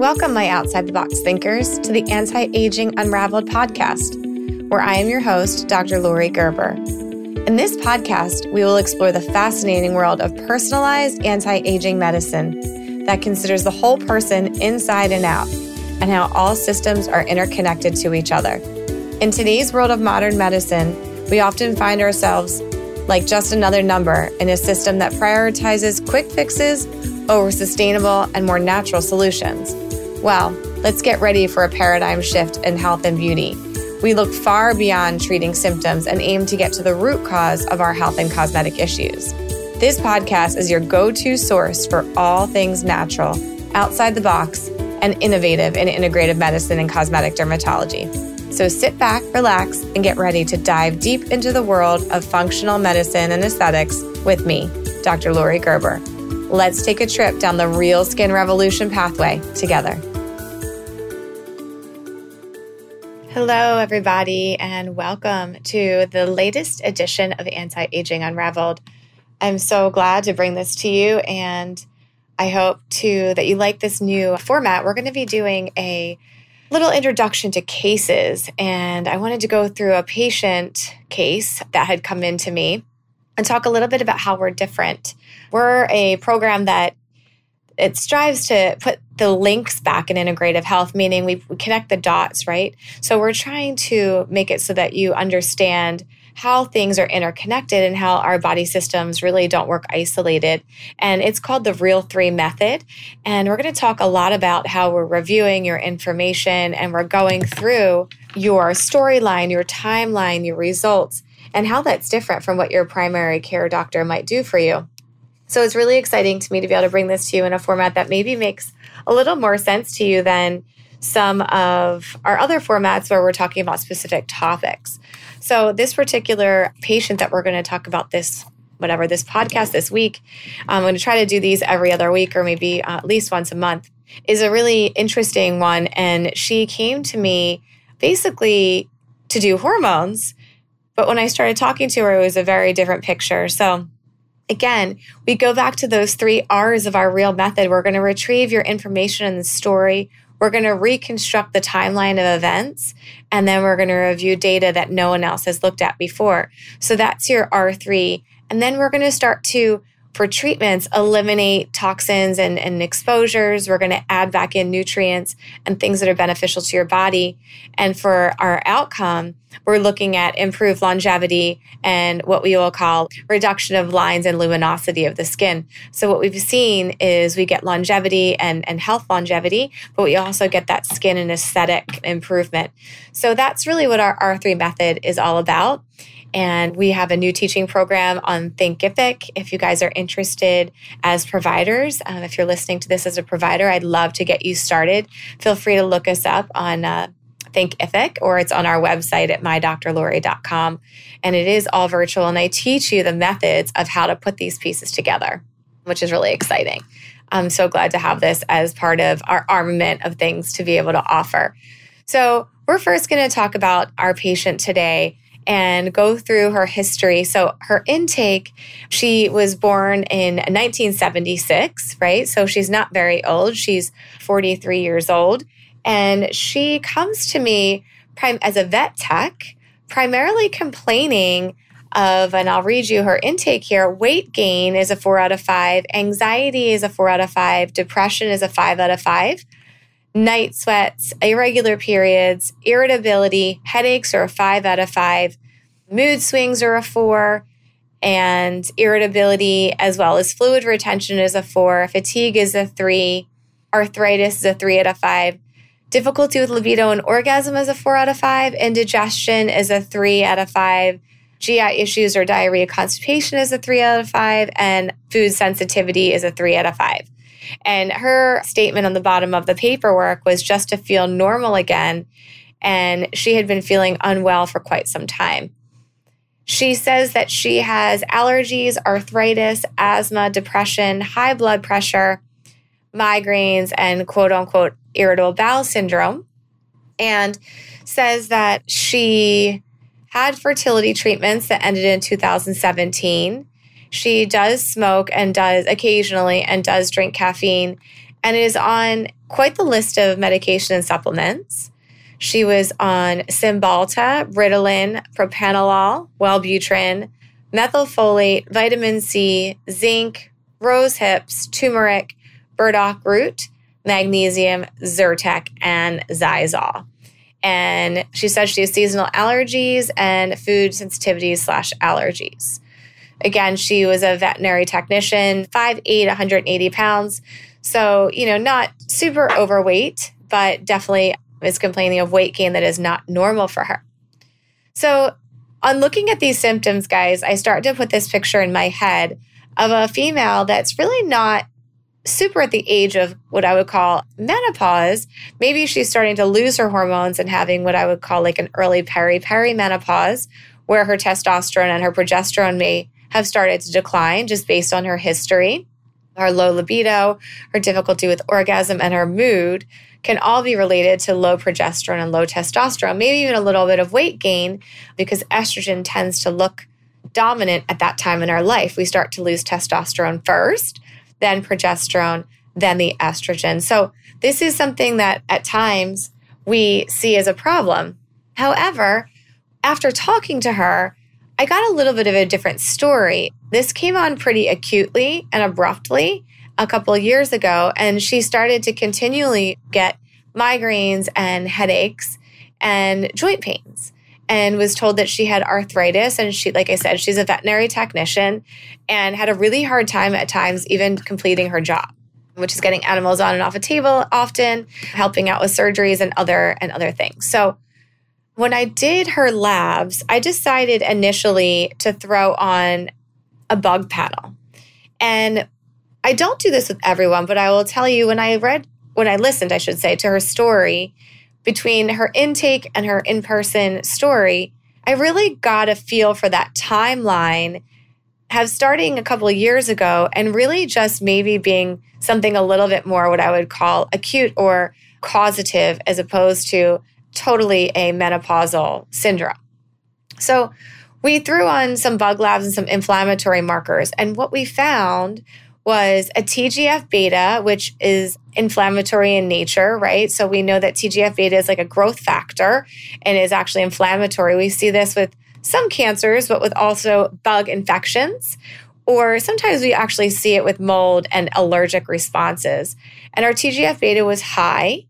Welcome, my outside the box thinkers, to the Anti Aging Unraveled podcast, where I am your host, Dr. Lori Gerber. In this podcast, we will explore the fascinating world of personalized anti aging medicine that considers the whole person inside and out, and how all systems are interconnected to each other. In today's world of modern medicine, we often find ourselves like just another number in a system that prioritizes quick fixes over sustainable and more natural solutions. Well, let's get ready for a paradigm shift in health and beauty. We look far beyond treating symptoms and aim to get to the root cause of our health and cosmetic issues. This podcast is your go to source for all things natural, outside the box, and innovative in integrative medicine and cosmetic dermatology. So sit back, relax, and get ready to dive deep into the world of functional medicine and aesthetics with me, Dr. Lori Gerber. Let's take a trip down the real skin revolution pathway together. Hello, everybody, and welcome to the latest edition of Anti Aging Unraveled. I'm so glad to bring this to you, and I hope too that you like this new format. We're going to be doing a little introduction to cases, and I wanted to go through a patient case that had come in to me and talk a little bit about how we're different. We're a program that it strives to put the links back in integrative health, meaning we connect the dots, right? So we're trying to make it so that you understand how things are interconnected and how our body systems really don't work isolated. And it's called the Real Three Method. And we're going to talk a lot about how we're reviewing your information and we're going through your storyline, your timeline, your results, and how that's different from what your primary care doctor might do for you. So it's really exciting to me to be able to bring this to you in a format that maybe makes a little more sense to you than some of our other formats where we're talking about specific topics. So this particular patient that we're going to talk about this whatever this podcast this week, I'm going to try to do these every other week or maybe uh, at least once a month is a really interesting one and she came to me basically to do hormones, but when I started talking to her it was a very different picture. So Again, we go back to those three R's of our real method. We're going to retrieve your information and the story. We're going to reconstruct the timeline of events, and then we're going to review data that no one else has looked at before. So that's your R3. And then we're going to start to for treatments, eliminate toxins and, and exposures. We're going to add back in nutrients and things that are beneficial to your body. And for our outcome, we're looking at improved longevity and what we will call reduction of lines and luminosity of the skin. So what we've seen is we get longevity and, and health longevity, but we also get that skin and aesthetic improvement. So that's really what our R3 method is all about. And we have a new teaching program on Thinkific. If you guys are interested as providers, um, if you're listening to this as a provider, I'd love to get you started. Feel free to look us up on uh, Thinkific or it's on our website at mydrlori.com. And it is all virtual. And I teach you the methods of how to put these pieces together, which is really exciting. I'm so glad to have this as part of our armament of things to be able to offer. So, we're first going to talk about our patient today and go through her history. So, her intake, she was born in 1976, right? So, she's not very old. She's 43 years old. And she comes to me as a vet tech, primarily complaining of, and I'll read you her intake here weight gain is a four out of five, anxiety is a four out of five, depression is a five out of five night sweats, irregular periods, irritability, headaches are a five out of five, mood swings are a four, and irritability as well as fluid retention is a four, fatigue is a three, arthritis is a three out of five. Difficulty with libido and orgasm is a four out of five. Indigestion is a three out of five. GI issues or diarrhea constipation is a three out of five. And food sensitivity is a three out of five. And her statement on the bottom of the paperwork was just to feel normal again. And she had been feeling unwell for quite some time. She says that she has allergies, arthritis, asthma, depression, high blood pressure, migraines, and quote unquote irritable bowel syndrome. And says that she had fertility treatments that ended in 2017. She does smoke and does occasionally and does drink caffeine and is on quite the list of medication and supplements. She was on Cymbalta, Ritalin, propranolol, Wellbutrin, methylfolate, vitamin C, zinc, rose hips, turmeric, burdock root, magnesium, Zyrtec, and Xyzal. And she said she has seasonal allergies and food sensitivities slash allergies. Again, she was a veterinary technician, 5'8, 180 pounds. So, you know, not super overweight, but definitely is complaining of weight gain that is not normal for her. So, on looking at these symptoms, guys, I start to put this picture in my head of a female that's really not super at the age of what I would call menopause. Maybe she's starting to lose her hormones and having what I would call like an early peri perimenopause, where her testosterone and her progesterone may have started to decline just based on her history. Her low libido, her difficulty with orgasm, and her mood can all be related to low progesterone and low testosterone, maybe even a little bit of weight gain because estrogen tends to look dominant at that time in our life. We start to lose testosterone first, then progesterone, then the estrogen. So, this is something that at times we see as a problem. However, after talking to her, I got a little bit of a different story. This came on pretty acutely and abruptly a couple years ago, and she started to continually get migraines and headaches and joint pains and was told that she had arthritis and she like I said she's a veterinary technician and had a really hard time at times even completing her job which is getting animals on and off a table often helping out with surgeries and other and other things so when I did her labs I decided initially to throw on a bug panel. And I don't do this with everyone, but I will tell you when I read, when I listened, I should say, to her story between her intake and her in person story, I really got a feel for that timeline have starting a couple of years ago and really just maybe being something a little bit more what I would call acute or causative as opposed to totally a menopausal syndrome. So we threw on some bug labs and some inflammatory markers. And what we found was a TGF beta, which is inflammatory in nature, right? So we know that TGF beta is like a growth factor and is actually inflammatory. We see this with some cancers, but with also bug infections. Or sometimes we actually see it with mold and allergic responses. And our TGF beta was high,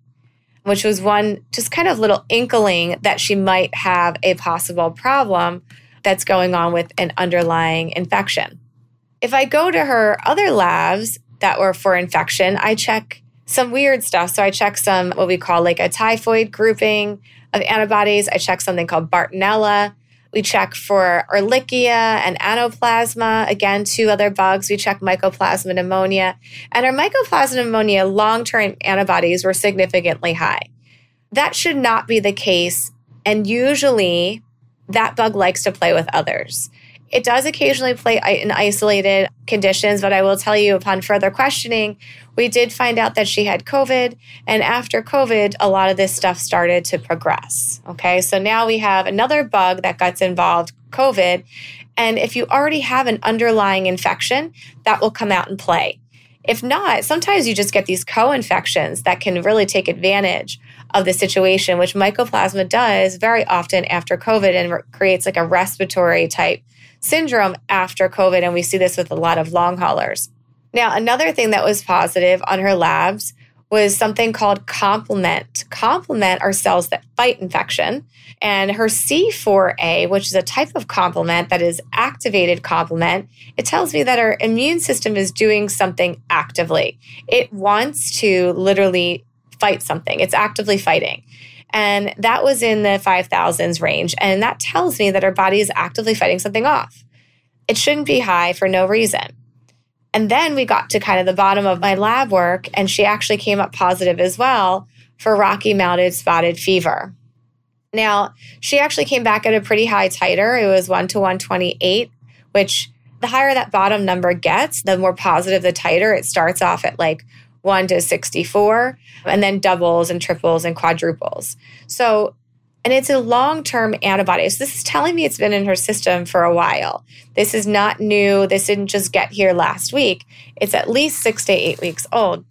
which was one just kind of little inkling that she might have a possible problem that's going on with an underlying infection. If I go to her other labs that were for infection, I check some weird stuff. So I check some what we call like a typhoid grouping of antibodies. I check something called Bartonella. We check for Ehrlichia and Anaplasma, again, two other bugs. We check Mycoplasma pneumonia. And our Mycoplasma pneumonia long term antibodies were significantly high. That should not be the case. And usually that bug likes to play with others. It does occasionally play in isolated conditions, but I will tell you upon further questioning, we did find out that she had COVID. And after COVID, a lot of this stuff started to progress. Okay. So now we have another bug that gets involved, COVID. And if you already have an underlying infection, that will come out and play. If not, sometimes you just get these co infections that can really take advantage of the situation, which mycoplasma does very often after COVID and re- creates like a respiratory type syndrome after COVID. And we see this with a lot of long haulers. Now, another thing that was positive on her labs was something called complement. Complement are cells that fight infection. And her C4A, which is a type of complement that is activated complement, it tells me that her immune system is doing something actively. It wants to literally fight something, it's actively fighting. And that was in the 5000s range. And that tells me that our body is actively fighting something off. It shouldn't be high for no reason. And then we got to kind of the bottom of my lab work, and she actually came up positive as well for Rocky Mountain spotted fever. Now, she actually came back at a pretty high titer. It was 1 to 128, which the higher that bottom number gets, the more positive the titer. It starts off at like 1 to 64 and then doubles and triples and quadruples. So, and it's a long term antibody. So, this is telling me it's been in her system for a while. This is not new. This didn't just get here last week. It's at least six to eight weeks old.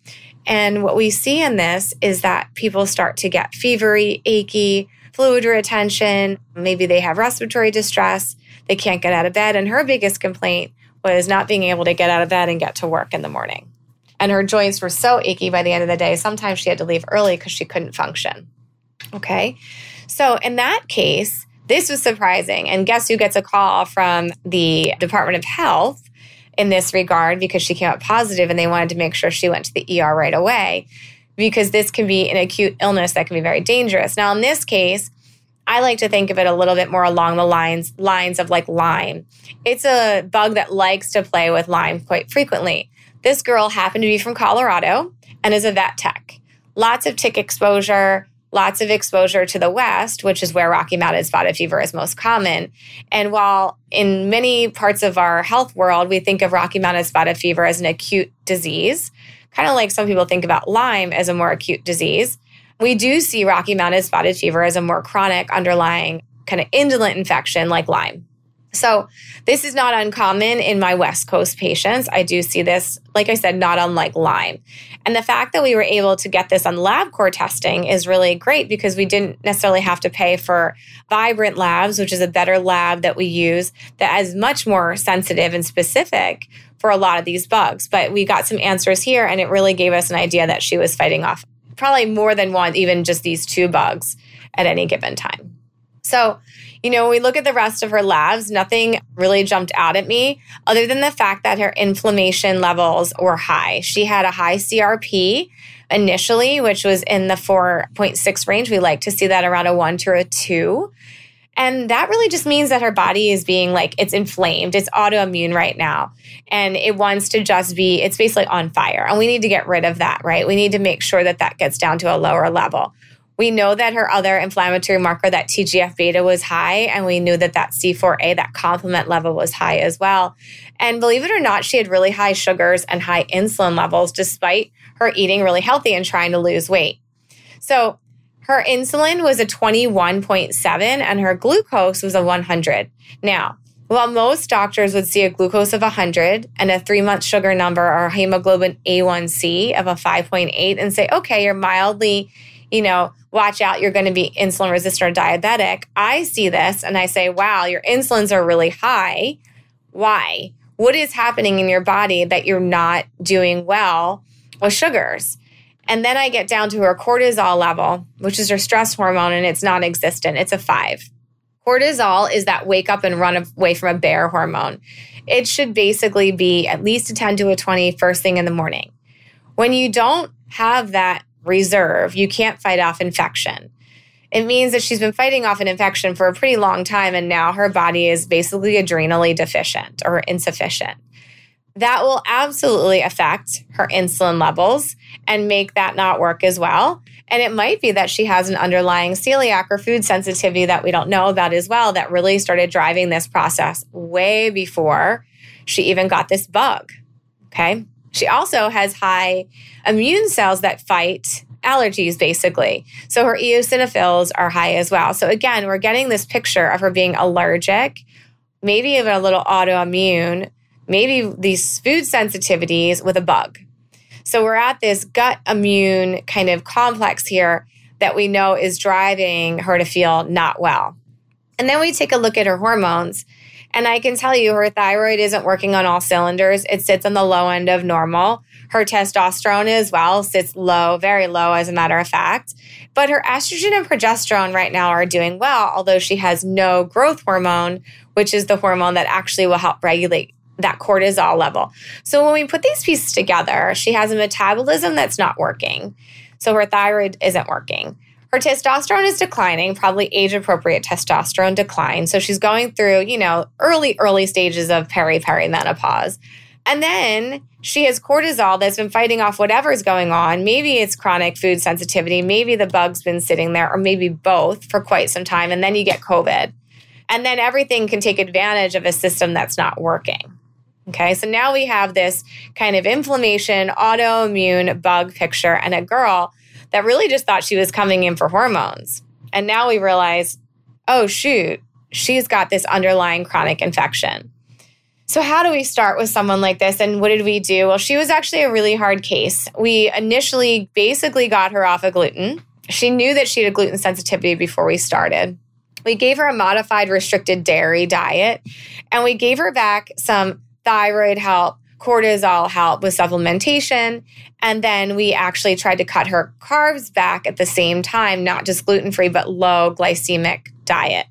And what we see in this is that people start to get fevery, achy, fluid retention. Maybe they have respiratory distress. They can't get out of bed. And her biggest complaint was not being able to get out of bed and get to work in the morning. And her joints were so achy by the end of the day. Sometimes she had to leave early because she couldn't function. Okay. So in that case, this was surprising. And guess who gets a call from the Department of Health in this regard because she came up positive and they wanted to make sure she went to the ER right away because this can be an acute illness that can be very dangerous. Now, in this case, I like to think of it a little bit more along the lines lines of like Lyme. It's a bug that likes to play with Lyme quite frequently. This girl happened to be from Colorado and is a vet tech. Lots of tick exposure, lots of exposure to the West, which is where Rocky Mountain spotted fever is most common. And while in many parts of our health world, we think of Rocky Mountain spotted fever as an acute disease, kind of like some people think about Lyme as a more acute disease, we do see Rocky Mountain spotted fever as a more chronic underlying kind of indolent infection like Lyme. So, this is not uncommon in my West Coast patients. I do see this, like I said, not unlike Lyme. And the fact that we were able to get this on LabCorp testing is really great because we didn't necessarily have to pay for Vibrant Labs, which is a better lab that we use that is much more sensitive and specific for a lot of these bugs. But we got some answers here, and it really gave us an idea that she was fighting off probably more than one, even just these two bugs at any given time. So, you know, when we look at the rest of her labs, nothing really jumped out at me other than the fact that her inflammation levels were high. She had a high CRP initially, which was in the 4.6 range. We like to see that around a one to a two. And that really just means that her body is being like, it's inflamed, it's autoimmune right now. And it wants to just be, it's basically on fire. And we need to get rid of that, right? We need to make sure that that gets down to a lower level. We know that her other inflammatory marker, that TGF beta, was high, and we knew that that C4A, that complement level, was high as well. And believe it or not, she had really high sugars and high insulin levels, despite her eating really healthy and trying to lose weight. So, her insulin was a 21.7 and her glucose was a 100. Now, while most doctors would see a glucose of 100 and a three month sugar number or hemoglobin A1C of a 5.8 and say, okay, you're mildly you know, watch out, you're going to be insulin resistant or diabetic. I see this and I say, wow, your insulins are really high. Why? What is happening in your body that you're not doing well with sugars? And then I get down to her cortisol level, which is her stress hormone, and it's non existent. It's a five. Cortisol is that wake up and run away from a bear hormone. It should basically be at least a 10 to a 20 first thing in the morning. When you don't have that reserve. You can't fight off infection. It means that she's been fighting off an infection for a pretty long time, and now her body is basically adrenally deficient or insufficient. That will absolutely affect her insulin levels and make that not work as well. And it might be that she has an underlying celiac or food sensitivity that we don't know about as well that really started driving this process way before she even got this bug. Okay. She also has high immune cells that fight allergies, basically. So her eosinophils are high as well. So again, we're getting this picture of her being allergic, maybe even a little autoimmune, maybe these food sensitivities with a bug. So we're at this gut immune kind of complex here that we know is driving her to feel not well. And then we take a look at her hormones. And I can tell you her thyroid isn't working on all cylinders. It sits on the low end of normal. Her testosterone as well sits low, very low, as a matter of fact. But her estrogen and progesterone right now are doing well, although she has no growth hormone, which is the hormone that actually will help regulate that cortisol level. So when we put these pieces together, she has a metabolism that's not working. So her thyroid isn't working. Her testosterone is declining, probably age appropriate testosterone decline. So she's going through, you know, early, early stages of peri perimenopause. And then she has cortisol that's been fighting off whatever's going on. Maybe it's chronic food sensitivity. Maybe the bug's been sitting there, or maybe both for quite some time. And then you get COVID. And then everything can take advantage of a system that's not working. Okay, so now we have this kind of inflammation, autoimmune bug picture, and a girl that really just thought she was coming in for hormones. And now we realize, oh, shoot, she's got this underlying chronic infection. So, how do we start with someone like this? And what did we do? Well, she was actually a really hard case. We initially basically got her off of gluten. She knew that she had a gluten sensitivity before we started. We gave her a modified restricted dairy diet and we gave her back some thyroid help, cortisol help with supplementation. And then we actually tried to cut her carbs back at the same time, not just gluten free, but low glycemic diet.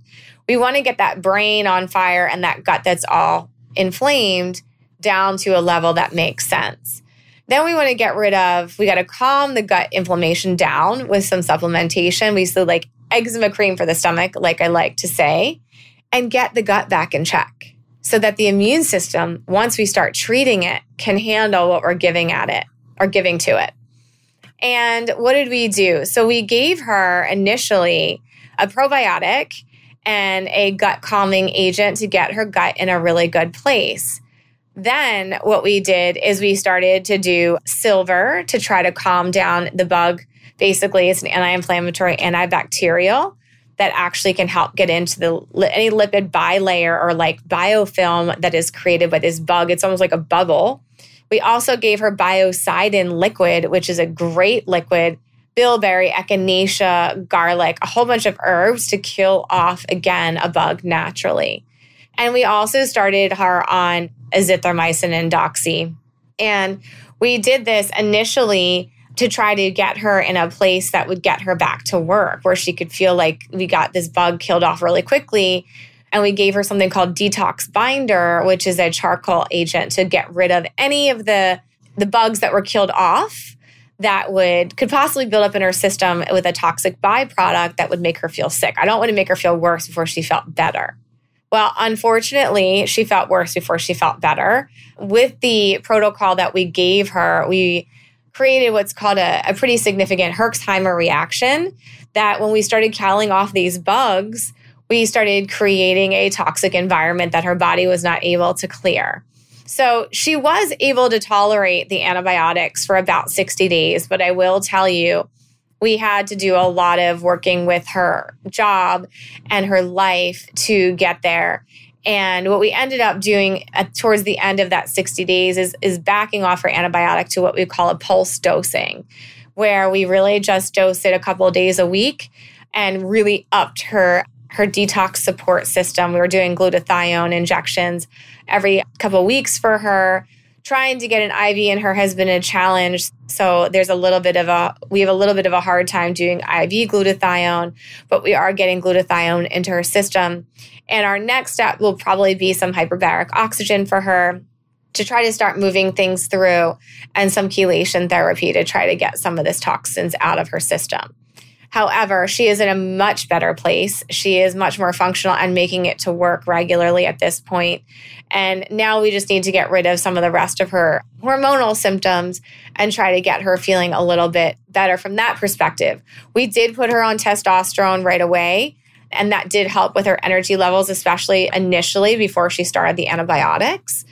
We want to get that brain on fire and that gut that's all inflamed down to a level that makes sense. Then we want to get rid of, we got to calm the gut inflammation down with some supplementation. We still like eczema cream for the stomach, like I like to say, and get the gut back in check so that the immune system, once we start treating it, can handle what we're giving at it or giving to it. And what did we do? So we gave her initially a probiotic and a gut calming agent to get her gut in a really good place. Then what we did is we started to do silver to try to calm down the bug. Basically, it's an anti-inflammatory, antibacterial that actually can help get into the any lipid bilayer or like biofilm that is created by this bug. It's almost like a bubble. We also gave her biocidin liquid, which is a great liquid bilberry, echinacea, garlic, a whole bunch of herbs to kill off again a bug naturally. And we also started her on azithromycin and doxy. And we did this initially to try to get her in a place that would get her back to work, where she could feel like we got this bug killed off really quickly. And we gave her something called detox binder, which is a charcoal agent to get rid of any of the, the bugs that were killed off that would could possibly build up in her system with a toxic byproduct that would make her feel sick. I don't want to make her feel worse before she felt better. Well, unfortunately, she felt worse before she felt better. With the protocol that we gave her, we created what's called a, a pretty significant Herxheimer reaction. That when we started killing off these bugs, we started creating a toxic environment that her body was not able to clear. So she was able to tolerate the antibiotics for about 60 days, but I will tell you, we had to do a lot of working with her job and her life to get there. And what we ended up doing at, towards the end of that 60 days is, is backing off her antibiotic to what we call a pulse dosing, where we really just dosed it a couple days a week and really upped her her detox support system. We were doing glutathione injections every couple weeks for her. Trying to get an IV in her been a challenge. So there's a little bit of a, we have a little bit of a hard time doing IV glutathione, but we are getting glutathione into her system. And our next step will probably be some hyperbaric oxygen for her to try to start moving things through and some chelation therapy to try to get some of this toxins out of her system. However, she is in a much better place. She is much more functional and making it to work regularly at this point. And now we just need to get rid of some of the rest of her hormonal symptoms and try to get her feeling a little bit better from that perspective. We did put her on testosterone right away. And that did help with her energy levels, especially initially before she started the antibiotics.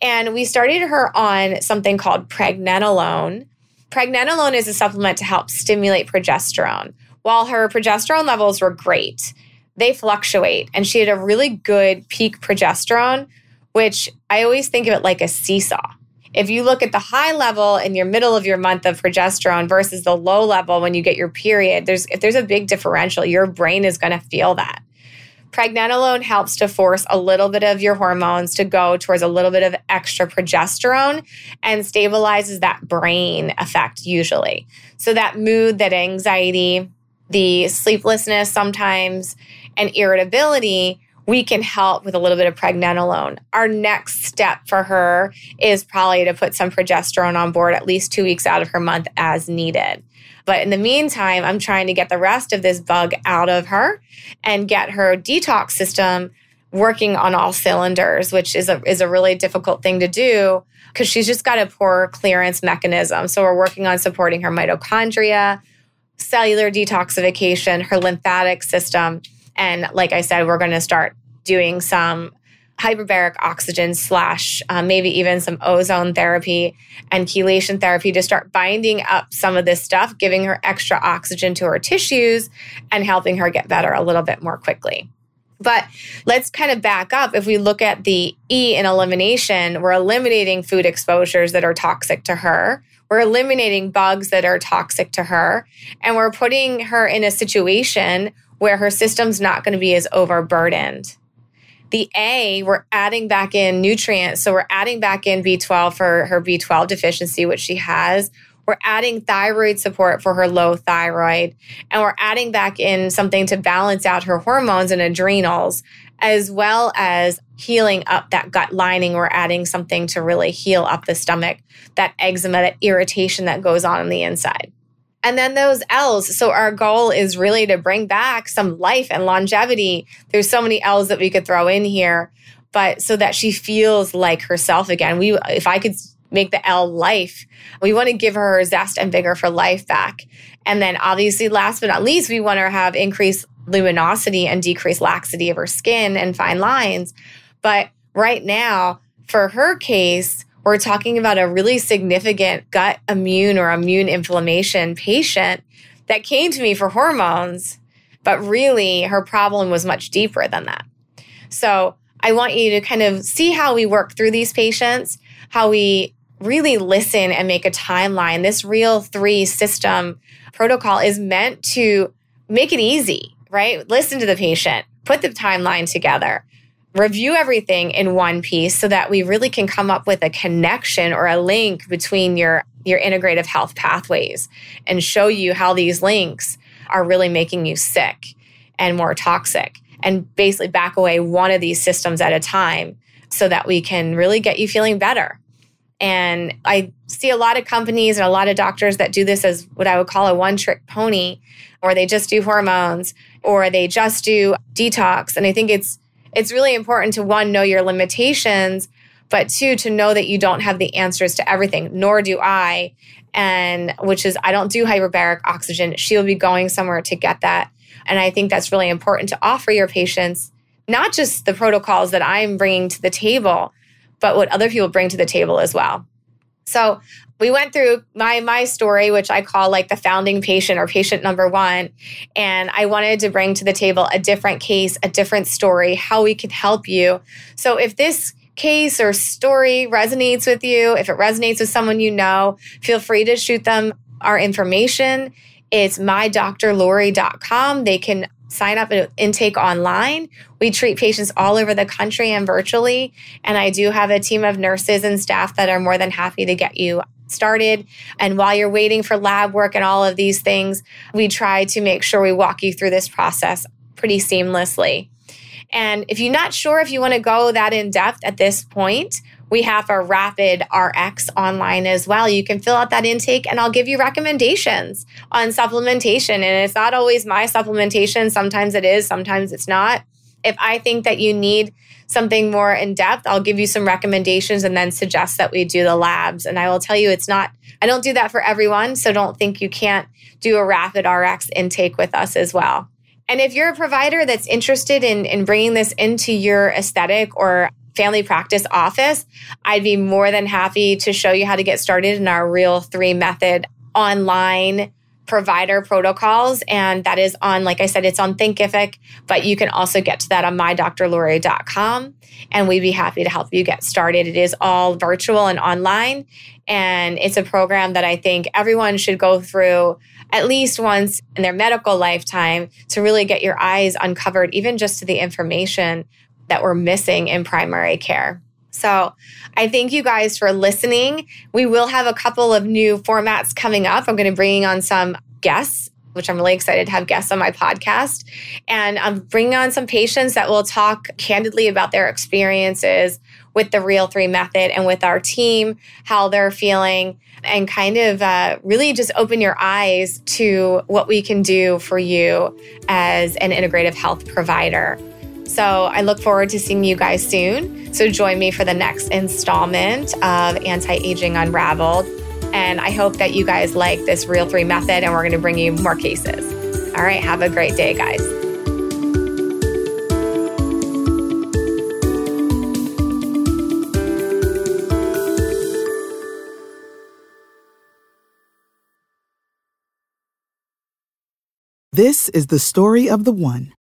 And we started her on something called pregnenolone, Pregnenolone is a supplement to help stimulate progesterone. While her progesterone levels were great, they fluctuate. And she had a really good peak progesterone, which I always think of it like a seesaw. If you look at the high level in your middle of your month of progesterone versus the low level when you get your period, there's if there's a big differential, your brain is going to feel that. Pregnenolone helps to force a little bit of your hormones to go towards a little bit of extra progesterone and stabilizes that brain effect usually. So that mood, that anxiety, the sleeplessness sometimes, and irritability, we can help with a little bit of pregnenolone. Our next step for her is probably to put some progesterone on board at least two weeks out of her month as needed. But in the meantime, I'm trying to get the rest of this bug out of her and get her detox system working on all cylinders, which is a is a really difficult thing to do because she's just got a poor clearance mechanism. So we're working on supporting her mitochondria, cellular detoxification, her lymphatic system, and like I said, we're going to start doing some hyperbaric oxygen slash uh, maybe even some ozone therapy and chelation therapy to start binding up some of this stuff, giving her extra oxygen to her tissues and helping her get better a little bit more quickly. But let's kind of back up. If we look at the E in elimination, we're eliminating food exposures that are toxic to her. We're eliminating bugs that are toxic to her. And we're putting her in a situation where her system's not going to be as overburdened. The A, we're adding back in nutrients. So we're adding back in B12 for her B12 deficiency, which she has. We're adding thyroid support for her low thyroid, and we're adding back in something to balance out her hormones and adrenals, as well as healing up that gut lining. We're adding something to really heal up the stomach, that eczema, that irritation that goes on on the inside. And then those L's. So our goal is really to bring back some life and longevity. There's so many L's that we could throw in here, but so that she feels like herself again. We, if I could make the L life. We want to give her zest and vigor for life back. And then obviously, last but not least, we want to have increased luminosity and decreased laxity of her skin and fine lines. But right now, for her case, we're talking about a really significant gut immune or immune inflammation patient that came to me for hormones, but really her problem was much deeper than that. So I want you to kind of see how we work through these patients, how we really listen and make a timeline. This Real 3 system protocol is meant to make it easy, right? Listen to the patient, put the timeline together, review everything in one piece so that we really can come up with a connection or a link between your your integrative health pathways and show you how these links are really making you sick and more toxic and basically back away one of these systems at a time so that we can really get you feeling better and I see a lot of companies and a lot of doctors that do this as what I would call a one trick pony, or they just do hormones or they just do detox. And I think it's it's really important to one know your limitations, but two to know that you don't have the answers to everything, nor do I. And which is I don't do hyperbaric oxygen. She'll be going somewhere to get that. And I think that's really important to offer your patients not just the protocols that I'm bringing to the table, but what other people bring to the table as well. So we went through my my story, which I call like the founding patient or patient number one, and I wanted to bring to the table a different case, a different story, how we could help you. So if this case or story resonates with you, if it resonates with someone you know, feel free to shoot them our information. It's mydrlori.com. They can sign up an intake online. We treat patients all over the country and virtually. And I do have a team of nurses and staff that are more than happy to get you started. And while you're waiting for lab work and all of these things, we try to make sure we walk you through this process pretty seamlessly. And if you're not sure if you want to go that in depth at this point, we have a rapid RX online as well. You can fill out that intake and I'll give you recommendations on supplementation. And it's not always my supplementation. Sometimes it is, sometimes it's not. If I think that you need something more in depth, I'll give you some recommendations and then suggest that we do the labs. And I will tell you, it's not, I don't do that for everyone. So don't think you can't do a rapid RX intake with us as well. And if you're a provider that's interested in, in bringing this into your aesthetic or family practice office, I'd be more than happy to show you how to get started in our Real 3 method online provider protocols. And that is on, like I said, it's on Thinkific, but you can also get to that on mydrlori.com. And we'd be happy to help you get started. It is all virtual and online. And it's a program that I think everyone should go through at least once in their medical lifetime to really get your eyes uncovered, even just to the information that we're missing in primary care. So I thank you guys for listening. We will have a couple of new formats coming up. I'm going to bring on some guests which I'm really excited to have guests on my podcast. And I'm bringing on some patients that will talk candidly about their experiences with the Real 3 method and with our team, how they're feeling, and kind of uh, really just open your eyes to what we can do for you as an integrative health provider. So I look forward to seeing you guys soon. So join me for the next installment of Anti Aging Unraveled. And I hope that you guys like this Real 3 method and we're going to bring you more cases. All right, have a great day, guys. This is the story of the one.